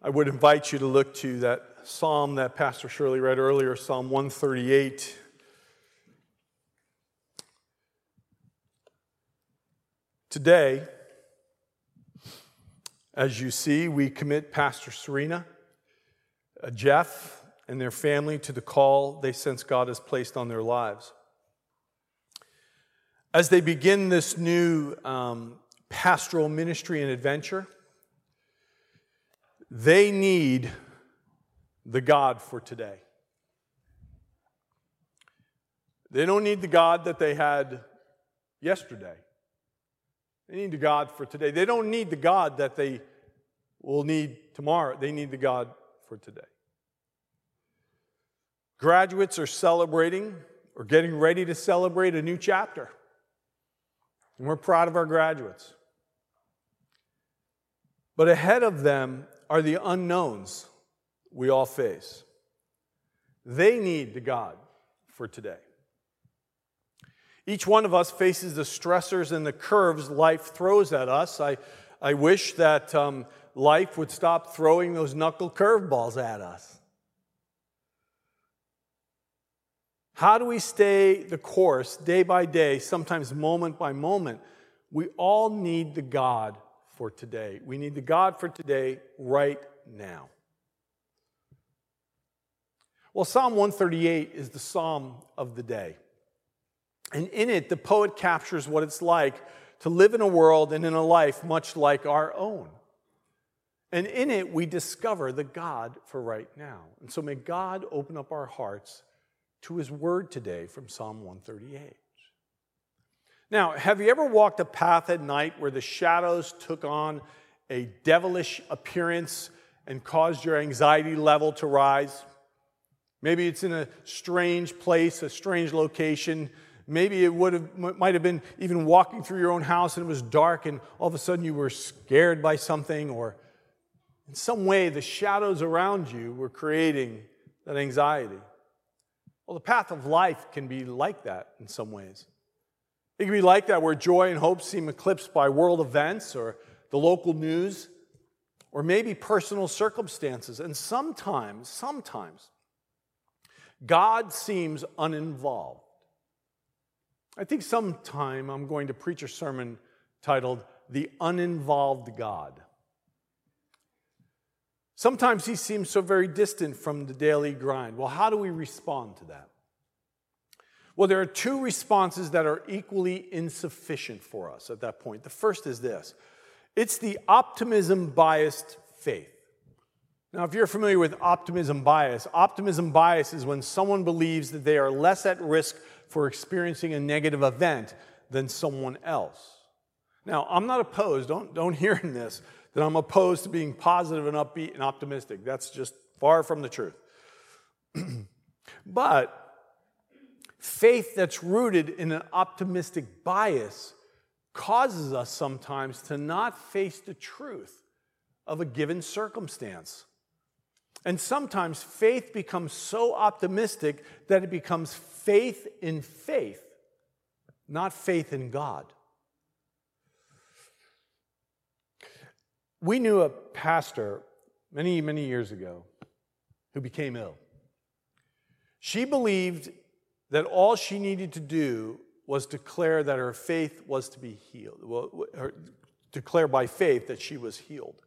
I would invite you to look to that psalm that Pastor Shirley read earlier, Psalm 138. Today, as you see, we commit Pastor Serena, uh, Jeff, and their family to the call they sense God has placed on their lives. As they begin this new um, pastoral ministry and adventure, they need the God for today. They don't need the God that they had yesterday. They need the God for today. They don't need the God that they will need tomorrow. They need the God for today. Graduates are celebrating or getting ready to celebrate a new chapter. And we're proud of our graduates. But ahead of them are the unknowns we all face. They need the God for today. Each one of us faces the stressors and the curves life throws at us. I, I wish that um, life would stop throwing those knuckle curveballs at us. How do we stay the course day by day, sometimes moment by moment? We all need the God for today. We need the God for today right now. Well, Psalm 138 is the psalm of the day. And in it, the poet captures what it's like to live in a world and in a life much like our own. And in it, we discover the God for right now. And so may God open up our hearts to his word today from Psalm 138. Now, have you ever walked a path at night where the shadows took on a devilish appearance and caused your anxiety level to rise? Maybe it's in a strange place, a strange location. Maybe it would have, might have been even walking through your own house and it was dark and all of a sudden you were scared by something, or in some way the shadows around you were creating that anxiety. Well, the path of life can be like that in some ways. It can be like that where joy and hope seem eclipsed by world events or the local news or maybe personal circumstances. And sometimes, sometimes, God seems uninvolved. I think sometime I'm going to preach a sermon titled The Uninvolved God. Sometimes he seems so very distant from the daily grind. Well, how do we respond to that? Well, there are two responses that are equally insufficient for us at that point. The first is this it's the optimism biased faith. Now, if you're familiar with optimism bias, optimism bias is when someone believes that they are less at risk for experiencing a negative event than someone else. Now, I'm not opposed, don't, don't hear in this, that I'm opposed to being positive and upbeat and optimistic. That's just far from the truth. but faith that's rooted in an optimistic bias causes us sometimes to not face the truth of a given circumstance. And sometimes faith becomes so optimistic that it becomes faith in faith, not faith in God. We knew a pastor many, many years ago who became ill. She believed that all she needed to do was declare that her faith was to be healed, well, declare by faith that she was healed.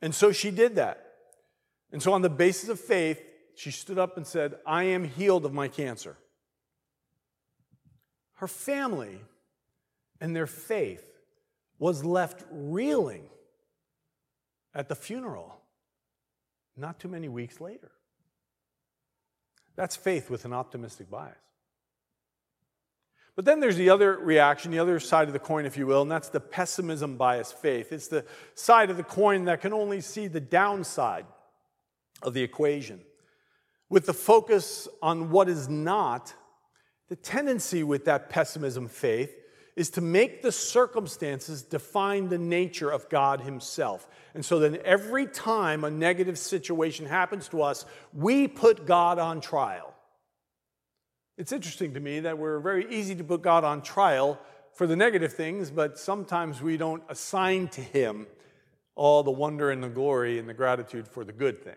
And so she did that. And so, on the basis of faith, she stood up and said, I am healed of my cancer. Her family and their faith was left reeling at the funeral not too many weeks later. That's faith with an optimistic bias. But then there's the other reaction, the other side of the coin, if you will, and that's the pessimism bias faith. It's the side of the coin that can only see the downside of the equation. With the focus on what is not, the tendency with that pessimism faith is to make the circumstances define the nature of God Himself. And so then every time a negative situation happens to us, we put God on trial. It's interesting to me that we're very easy to put God on trial for the negative things, but sometimes we don't assign to Him all the wonder and the glory and the gratitude for the good things.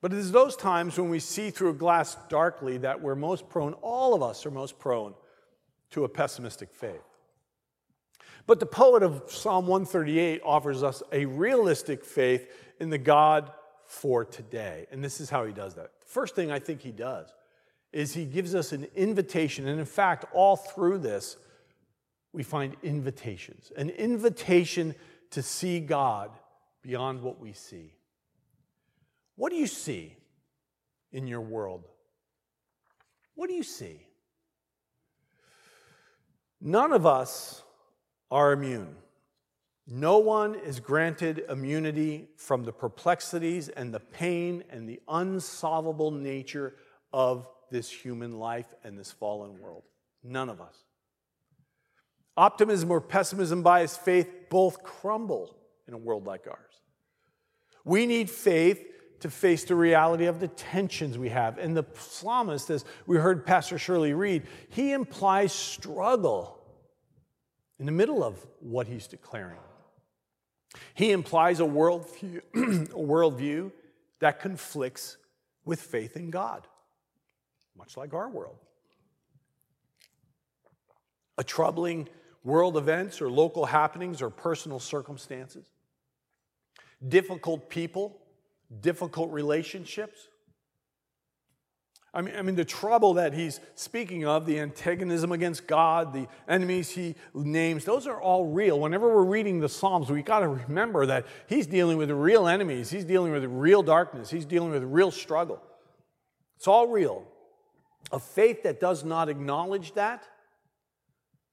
But it is those times when we see through a glass darkly that we're most prone, all of us are most prone to a pessimistic faith. But the poet of Psalm 138 offers us a realistic faith in the God for today. And this is how he does that. The first thing I think he does is he gives us an invitation. And in fact, all through this, we find invitations an invitation to see God beyond what we see. What do you see in your world? What do you see? None of us are immune. No one is granted immunity from the perplexities and the pain and the unsolvable nature of this human life and this fallen world. None of us. Optimism or pessimism biased faith both crumble in a world like ours. We need faith to face the reality of the tensions we have. And the psalmist, as we heard Pastor Shirley read, he implies struggle in the middle of what he's declaring. He implies a worldview, a worldview that conflicts with faith in God, much like our world. A troubling world events or local happenings or personal circumstances, difficult people, difficult relationships. I mean, I mean, the trouble that he's speaking of, the antagonism against God, the enemies he names, those are all real. Whenever we're reading the Psalms, we got to remember that he's dealing with real enemies. He's dealing with real darkness. He's dealing with real struggle. It's all real. A faith that does not acknowledge that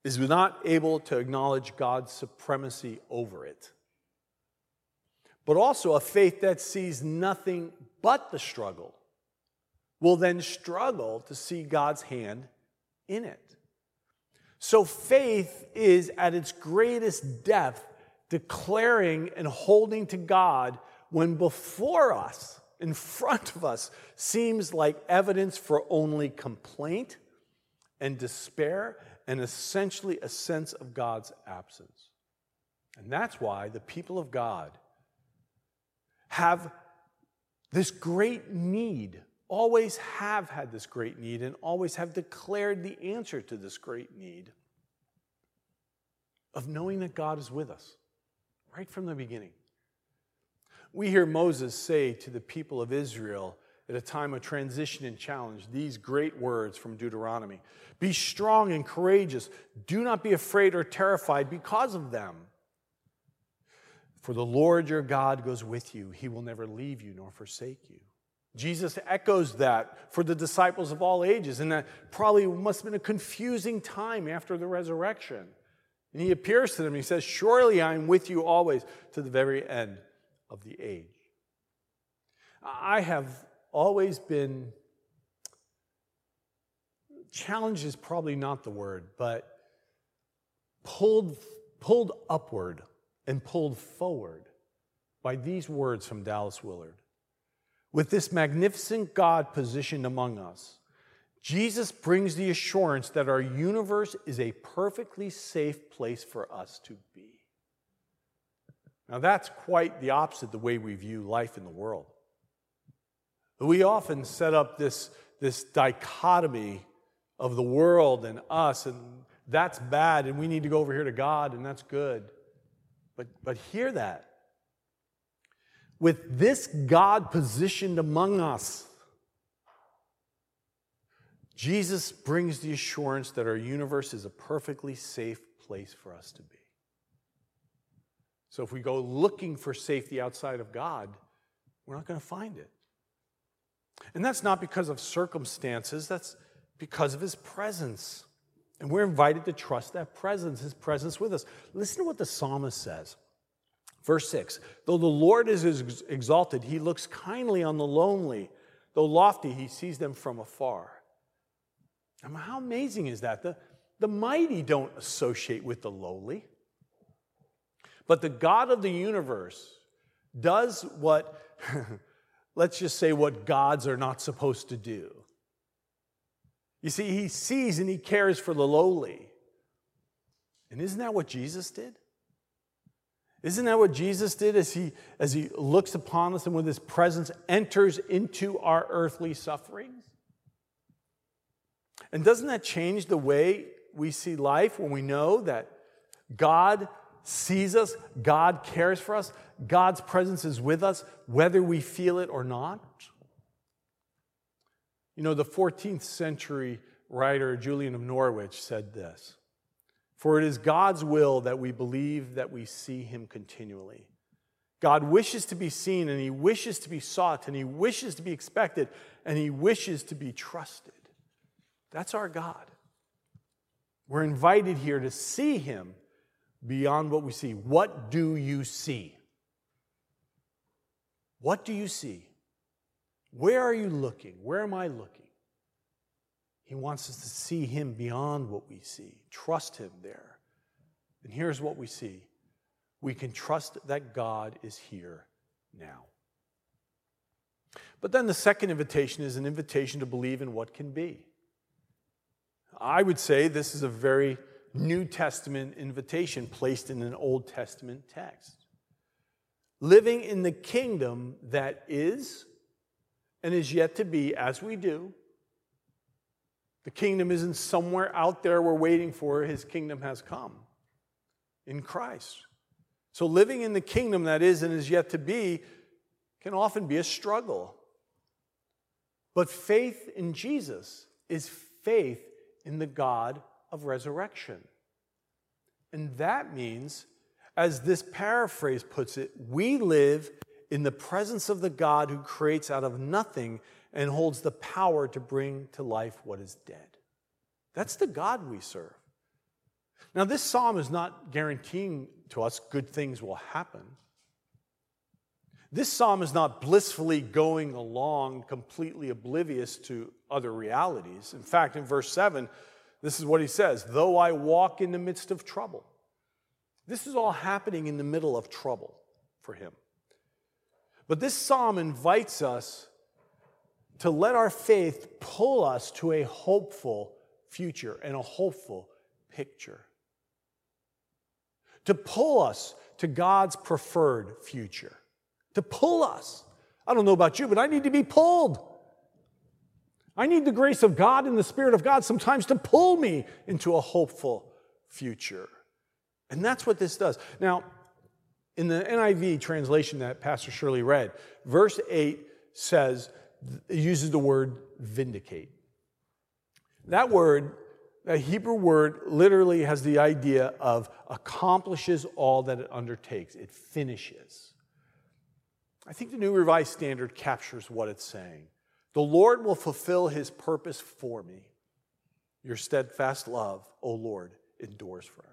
is not able to acknowledge God's supremacy over it. But also a faith that sees nothing but the struggle will then struggle to see God's hand in it. So faith is at its greatest depth declaring and holding to God when before us, in front of us, seems like evidence for only complaint and despair and essentially a sense of God's absence. And that's why the people of God have this great need always have had this great need and always have declared the answer to this great need of knowing that God is with us right from the beginning. We hear Moses say to the people of Israel at a time of transition and challenge these great words from Deuteronomy Be strong and courageous. Do not be afraid or terrified because of them. For the Lord your God goes with you, he will never leave you nor forsake you. Jesus echoes that for the disciples of all ages, and that probably must have been a confusing time after the resurrection. And he appears to them, he says, Surely I am with you always to the very end of the age. I have always been, challenge is probably not the word, but pulled, pulled upward and pulled forward by these words from Dallas Willard. With this magnificent God positioned among us, Jesus brings the assurance that our universe is a perfectly safe place for us to be. Now, that's quite the opposite the way we view life in the world. We often set up this, this dichotomy of the world and us, and that's bad, and we need to go over here to God, and that's good. But, but hear that with this God positioned among us, Jesus brings the assurance that our universe is a perfectly safe place for us to be. So if we go looking for safety outside of God, we're not going to find it. And that's not because of circumstances, that's because of his presence. And we're invited to trust that presence, his presence with us. Listen to what the psalmist says. Verse 6 Though the Lord is exalted, he looks kindly on the lonely. Though lofty, he sees them from afar. I mean, how amazing is that? The, the mighty don't associate with the lowly. But the God of the universe does what, let's just say, what gods are not supposed to do. You see, he sees and he cares for the lowly. And isn't that what Jesus did? Isn't that what Jesus did as he, as he looks upon us and with his presence enters into our earthly sufferings? And doesn't that change the way we see life when we know that God sees us, God cares for us, God's presence is with us, whether we feel it or not? You know, the 14th century writer Julian of Norwich said this For it is God's will that we believe that we see him continually. God wishes to be seen, and he wishes to be sought, and he wishes to be expected, and he wishes to be trusted. That's our God. We're invited here to see him beyond what we see. What do you see? What do you see? Where are you looking? Where am I looking? He wants us to see Him beyond what we see, trust Him there. And here's what we see we can trust that God is here now. But then the second invitation is an invitation to believe in what can be. I would say this is a very New Testament invitation placed in an Old Testament text. Living in the kingdom that is and is yet to be, as we do. The kingdom isn't somewhere out there we're waiting for, his kingdom has come in Christ. So, living in the kingdom that is and is yet to be can often be a struggle. But faith in Jesus is faith in the God of resurrection. And that means, as this paraphrase puts it, we live in the presence of the God who creates out of nothing and holds the power to bring to life what is dead. That's the God we serve. Now, this psalm is not guaranteeing to us good things will happen. This psalm is not blissfully going along completely oblivious to other realities. In fact, in verse 7, this is what he says Though I walk in the midst of trouble. This is all happening in the middle of trouble for him. But this psalm invites us to let our faith pull us to a hopeful future and a hopeful picture. To pull us to God's preferred future. To pull us. I don't know about you, but I need to be pulled. I need the grace of God and the Spirit of God sometimes to pull me into a hopeful future. And that's what this does. Now, in the NIV translation that Pastor Shirley read, verse 8 says, it uses the word vindicate. That word, that Hebrew word, literally has the idea of accomplishes all that it undertakes, it finishes. I think the New Revised Standard captures what it's saying. The Lord will fulfill his purpose for me. Your steadfast love, O Lord, endures forever.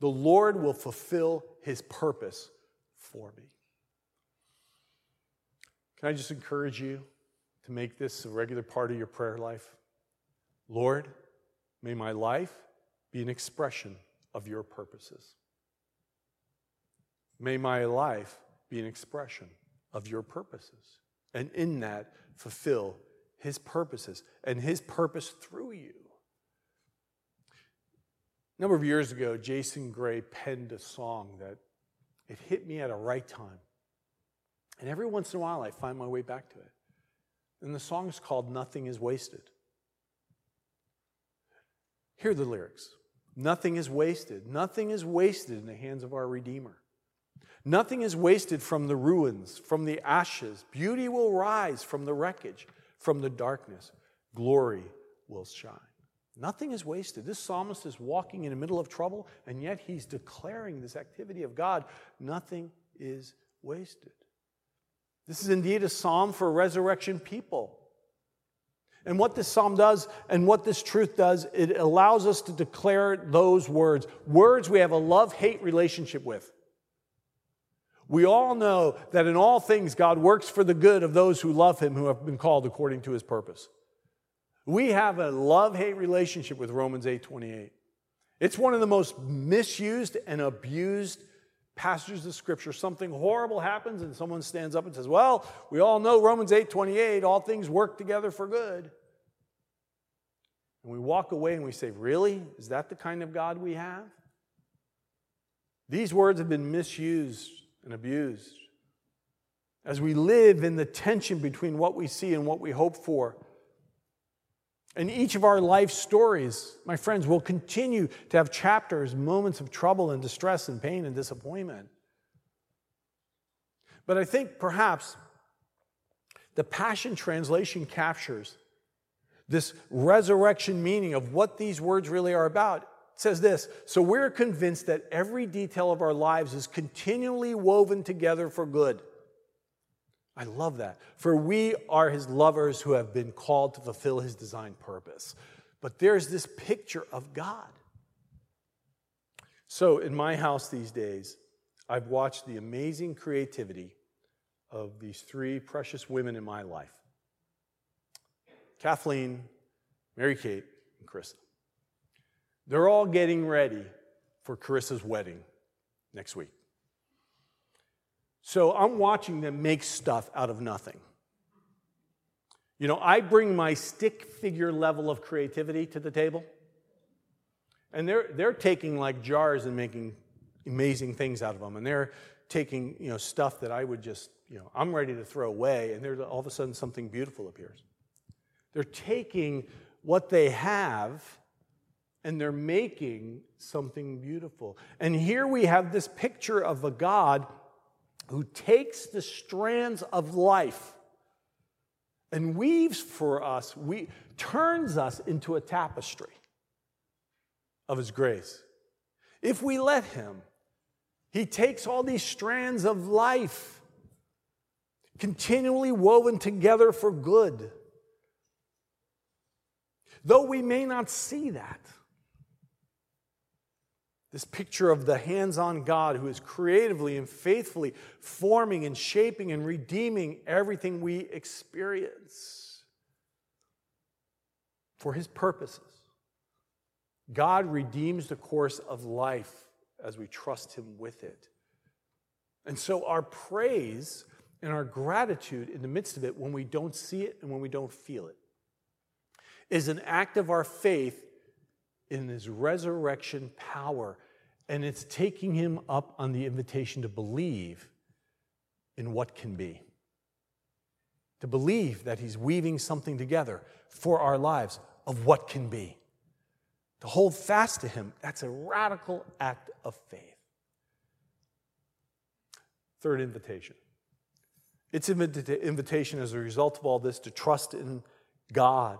The Lord will fulfill his purpose for me. Can I just encourage you to make this a regular part of your prayer life? Lord, may my life be an expression of your purposes. May my life be an expression of your purposes. And in that, fulfill his purposes and his purpose through you. A number of years ago, Jason Gray penned a song that it hit me at a right time. And every once in a while, I find my way back to it. And the song is called Nothing is Wasted. Hear the lyrics Nothing is wasted. Nothing is wasted in the hands of our Redeemer. Nothing is wasted from the ruins, from the ashes. Beauty will rise from the wreckage, from the darkness. Glory will shine. Nothing is wasted. This psalmist is walking in the middle of trouble, and yet he's declaring this activity of God. Nothing is wasted. This is indeed a psalm for resurrection people. And what this psalm does and what this truth does, it allows us to declare those words words we have a love hate relationship with. We all know that in all things God works for the good of those who love him, who have been called according to his purpose. We have a love-hate relationship with Romans 8:28. It's one of the most misused and abused passages of scripture. Something horrible happens and someone stands up and says, "Well, we all know Romans 8:28, all things work together for good." And we walk away and we say, "Really? Is that the kind of God we have?" These words have been misused and abused. As we live in the tension between what we see and what we hope for, and each of our life stories, my friends, will continue to have chapters, moments of trouble and distress and pain and disappointment. But I think perhaps the Passion Translation captures this resurrection meaning of what these words really are about. It says this So we're convinced that every detail of our lives is continually woven together for good. I love that. For we are his lovers who have been called to fulfill his design purpose. But there's this picture of God. So in my house these days, I've watched the amazing creativity of these three precious women in my life Kathleen, Mary Kate, and Krista. They're all getting ready for Carissa's wedding next week. So I'm watching them make stuff out of nothing. You know, I bring my stick figure level of creativity to the table, and they're, they're taking like jars and making amazing things out of them. And they're taking, you know, stuff that I would just, you know, I'm ready to throw away, and there's all of a sudden something beautiful appears. They're taking what they have and they're making something beautiful. And here we have this picture of a God who takes the strands of life and weaves for us, we, turns us into a tapestry of his grace. If we let him, he takes all these strands of life, continually woven together for good. Though we may not see that, this picture of the hands on God who is creatively and faithfully forming and shaping and redeeming everything we experience for his purposes. God redeems the course of life as we trust him with it. And so our praise and our gratitude in the midst of it, when we don't see it and when we don't feel it, is an act of our faith in his resurrection power. And it's taking him up on the invitation to believe in what can be. To believe that he's weaving something together for our lives of what can be. To hold fast to him, that's a radical act of faith. Third invitation. It's invitation as a result of all this to trust in God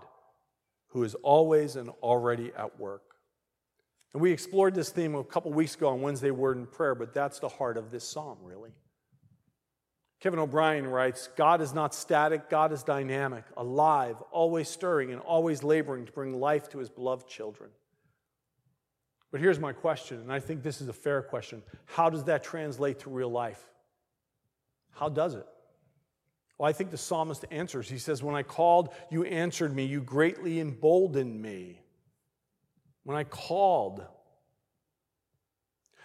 who is always and already at work. And we explored this theme a couple weeks ago on Wednesday Word and Prayer, but that's the heart of this psalm, really. Kevin O'Brien writes God is not static, God is dynamic, alive, always stirring, and always laboring to bring life to his beloved children. But here's my question, and I think this is a fair question How does that translate to real life? How does it? Well, I think the psalmist answers. He says, When I called, you answered me, you greatly emboldened me. When I called,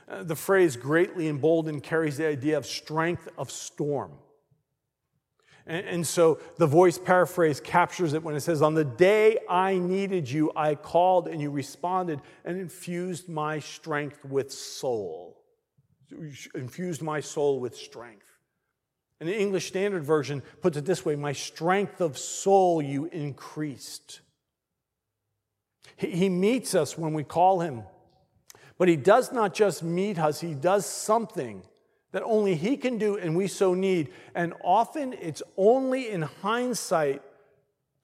uh, the phrase greatly emboldened carries the idea of strength of storm. And, and so the voice paraphrase captures it when it says, On the day I needed you, I called and you responded and infused my strength with soul. Infused my soul with strength. And the English Standard Version puts it this way My strength of soul you increased. He meets us when we call him. But he does not just meet us, he does something that only he can do and we so need. And often it's only in hindsight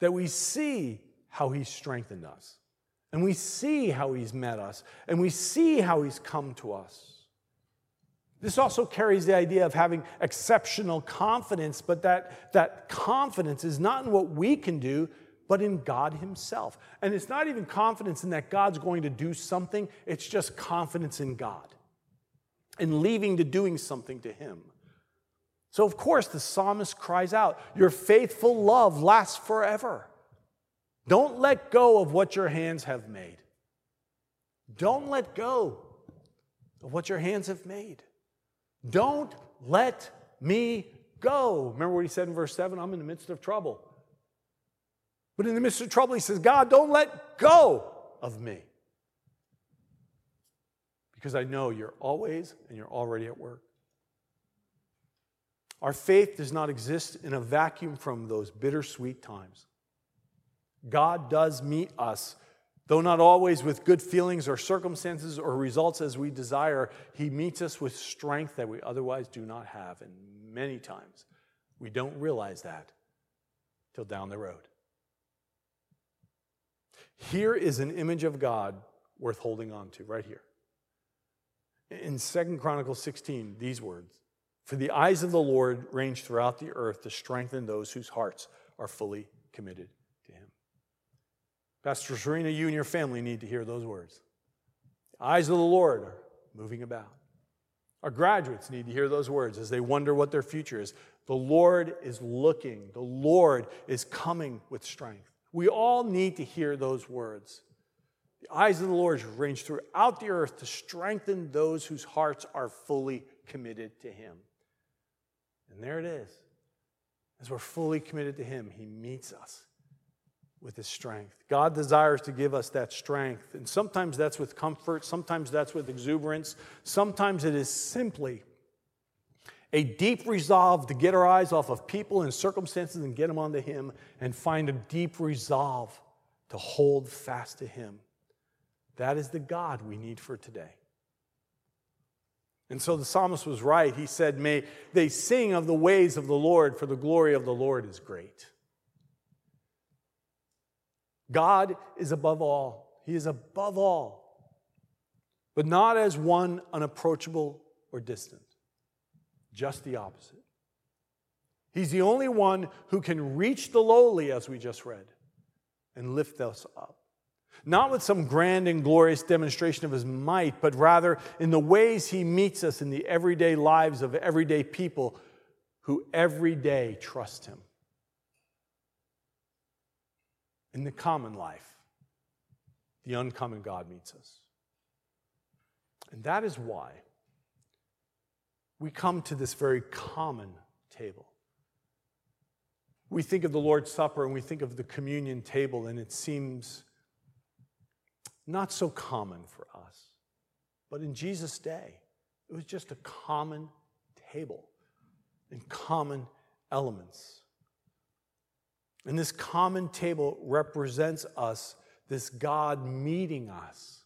that we see how he's strengthened us. And we see how he's met us. And we see how he's come to us. This also carries the idea of having exceptional confidence, but that, that confidence is not in what we can do, but in God Himself. And it's not even confidence in that God's going to do something, it's just confidence in God and leaving to doing something to Him. So, of course, the psalmist cries out, Your faithful love lasts forever. Don't let go of what your hands have made. Don't let go of what your hands have made. Don't let me go. Remember what he said in verse 7? I'm in the midst of trouble. But in the midst of trouble, he says, God, don't let go of me. because I know you're always and you're already at work. Our faith does not exist in a vacuum from those bittersweet times. God does meet us, though not always with good feelings or circumstances or results as we desire. He meets us with strength that we otherwise do not have. And many times we don't realize that till down the road. Here is an image of God worth holding on to, right here. In Second Chronicles 16, these words For the eyes of the Lord range throughout the earth to strengthen those whose hearts are fully committed. Pastor Serena, you and your family need to hear those words. The eyes of the Lord are moving about. Our graduates need to hear those words as they wonder what their future is. The Lord is looking, the Lord is coming with strength. We all need to hear those words. The eyes of the Lord range throughout the earth to strengthen those whose hearts are fully committed to Him. And there it is. As we're fully committed to Him, He meets us with His strength. God desires to give us that strength. And sometimes that's with comfort, sometimes that's with exuberance, sometimes it is simply a deep resolve to get our eyes off of people and circumstances and get them onto Him, and find a deep resolve to hold fast to Him. That is the God we need for today. And so the psalmist was right. He said, May they sing of the ways of the Lord, for the glory of the Lord is great. God is above all, He is above all, but not as one unapproachable or distant. Just the opposite. He's the only one who can reach the lowly, as we just read, and lift us up. Not with some grand and glorious demonstration of his might, but rather in the ways he meets us in the everyday lives of everyday people who every day trust him. In the common life, the uncommon God meets us. And that is why we come to this very common table. We think of the Lord's Supper and we think of the communion table, and it seems not so common for us. But in Jesus' day, it was just a common table and common elements. And this common table represents us, this God meeting us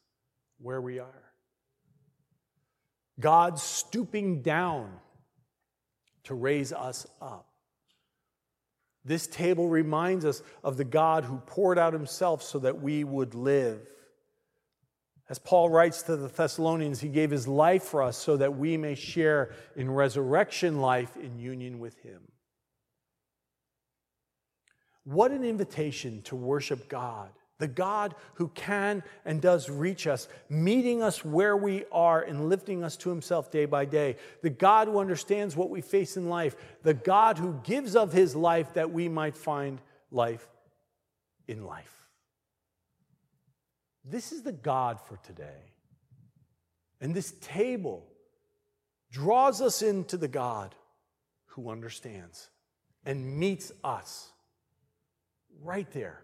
where we are. God stooping down to raise us up. This table reminds us of the God who poured out himself so that we would live. As Paul writes to the Thessalonians, he gave his life for us so that we may share in resurrection life in union with him. What an invitation to worship God the God who can and does reach us, meeting us where we are and lifting us to himself day by day. The God who understands what we face in life. The God who gives of his life that we might find life in life. This is the God for today. And this table draws us into the God who understands and meets us right there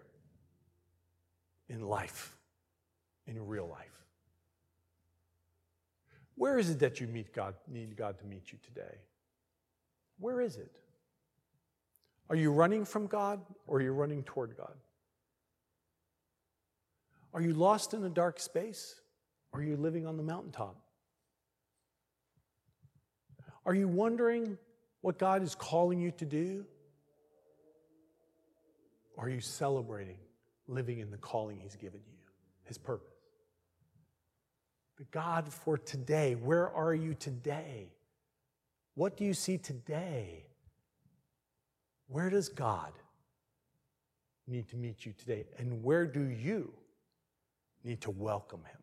in life, in real life. Where is it that you meet God, need God to meet you today? Where is it? Are you running from God or are you running toward God? Are you lost in a dark space or are you living on the mountaintop? Are you wondering what God is calling you to do? Or are you celebrating living in the calling He's given you, His purpose. But God, for today, where are you today? What do you see today? Where does God need to meet you today? And where do you need to welcome Him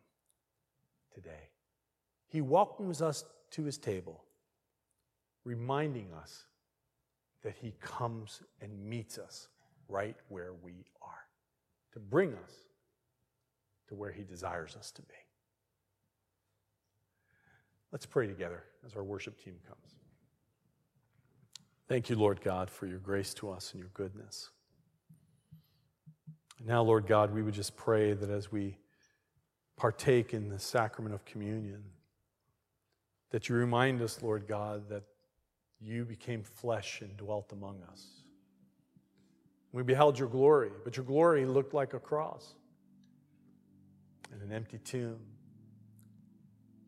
today? He welcomes us to His table, reminding us that He comes and meets us right where we are to bring us to where He desires us to be. Let's pray together as our worship team comes. Thank you, Lord God, for your grace to us and your goodness. And now, Lord God, we would just pray that as we partake in the sacrament of communion, that you remind us, Lord God, that you became flesh and dwelt among us. We beheld your glory, but your glory looked like a cross and an empty tomb.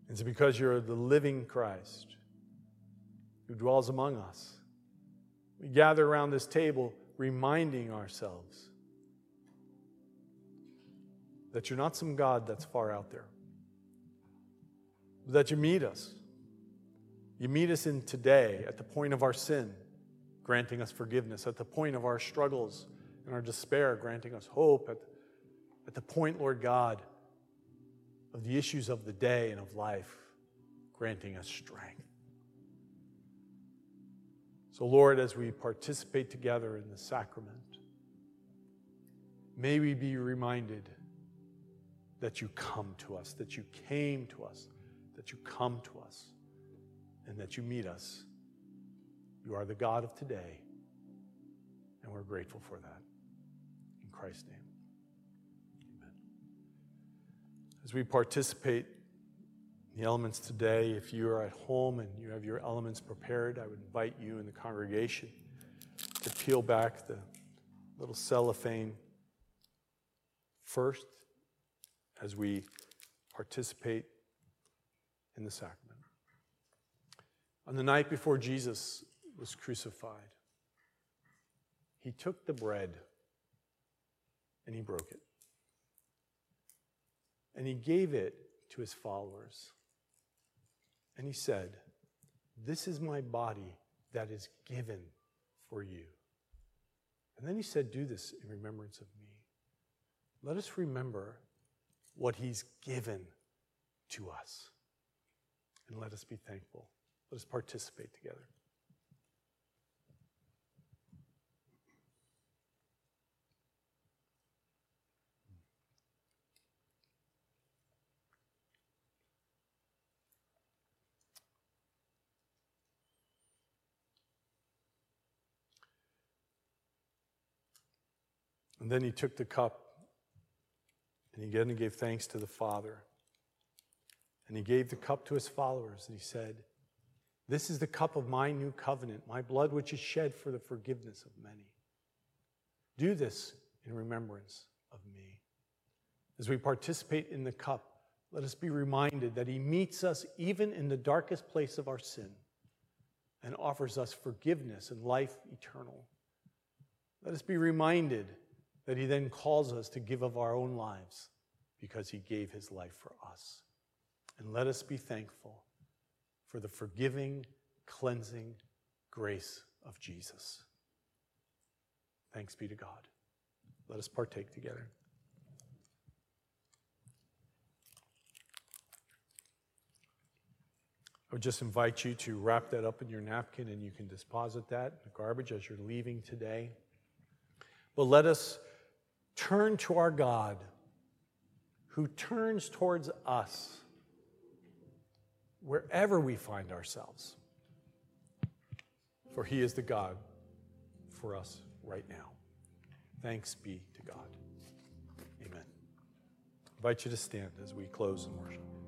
It's because you're the living Christ who dwells among us. We gather around this table reminding ourselves that you're not some God that's far out there, that you meet us. You meet us in today at the point of our sin, granting us forgiveness, at the point of our struggles and our despair, granting us hope, at, at the point, Lord God, of the issues of the day and of life, granting us strength. So, Lord, as we participate together in the sacrament, may we be reminded that you come to us, that you came to us, that you come to us, and that you meet us. You are the God of today, and we're grateful for that. In Christ's name, amen. As we participate in the elements today, if you are at home and you have your elements prepared, I would invite you in the congregation to peel back the little cellophane first as we participate in the sacrament. On the night before Jesus was crucified, he took the bread and he broke it. And he gave it to his followers. And he said, This is my body that is given for you. And then he said, Do this in remembrance of me. Let us remember what He's given to us. And let us be thankful. Let us participate together. Then he took the cup and he again gave thanks to the Father. And he gave the cup to his followers, and he said, This is the cup of my new covenant, my blood which is shed for the forgiveness of many. Do this in remembrance of me. As we participate in the cup, let us be reminded that he meets us even in the darkest place of our sin and offers us forgiveness and life eternal. Let us be reminded that he then calls us to give of our own lives because he gave his life for us. And let us be thankful for the forgiving, cleansing grace of Jesus. Thanks be to God. Let us partake together. I would just invite you to wrap that up in your napkin and you can deposit that in the garbage as you're leaving today. But let us turn to our God who turns towards us wherever we find ourselves. For he is the God for us right now. Thanks be to God. Amen. I invite you to stand as we close in worship.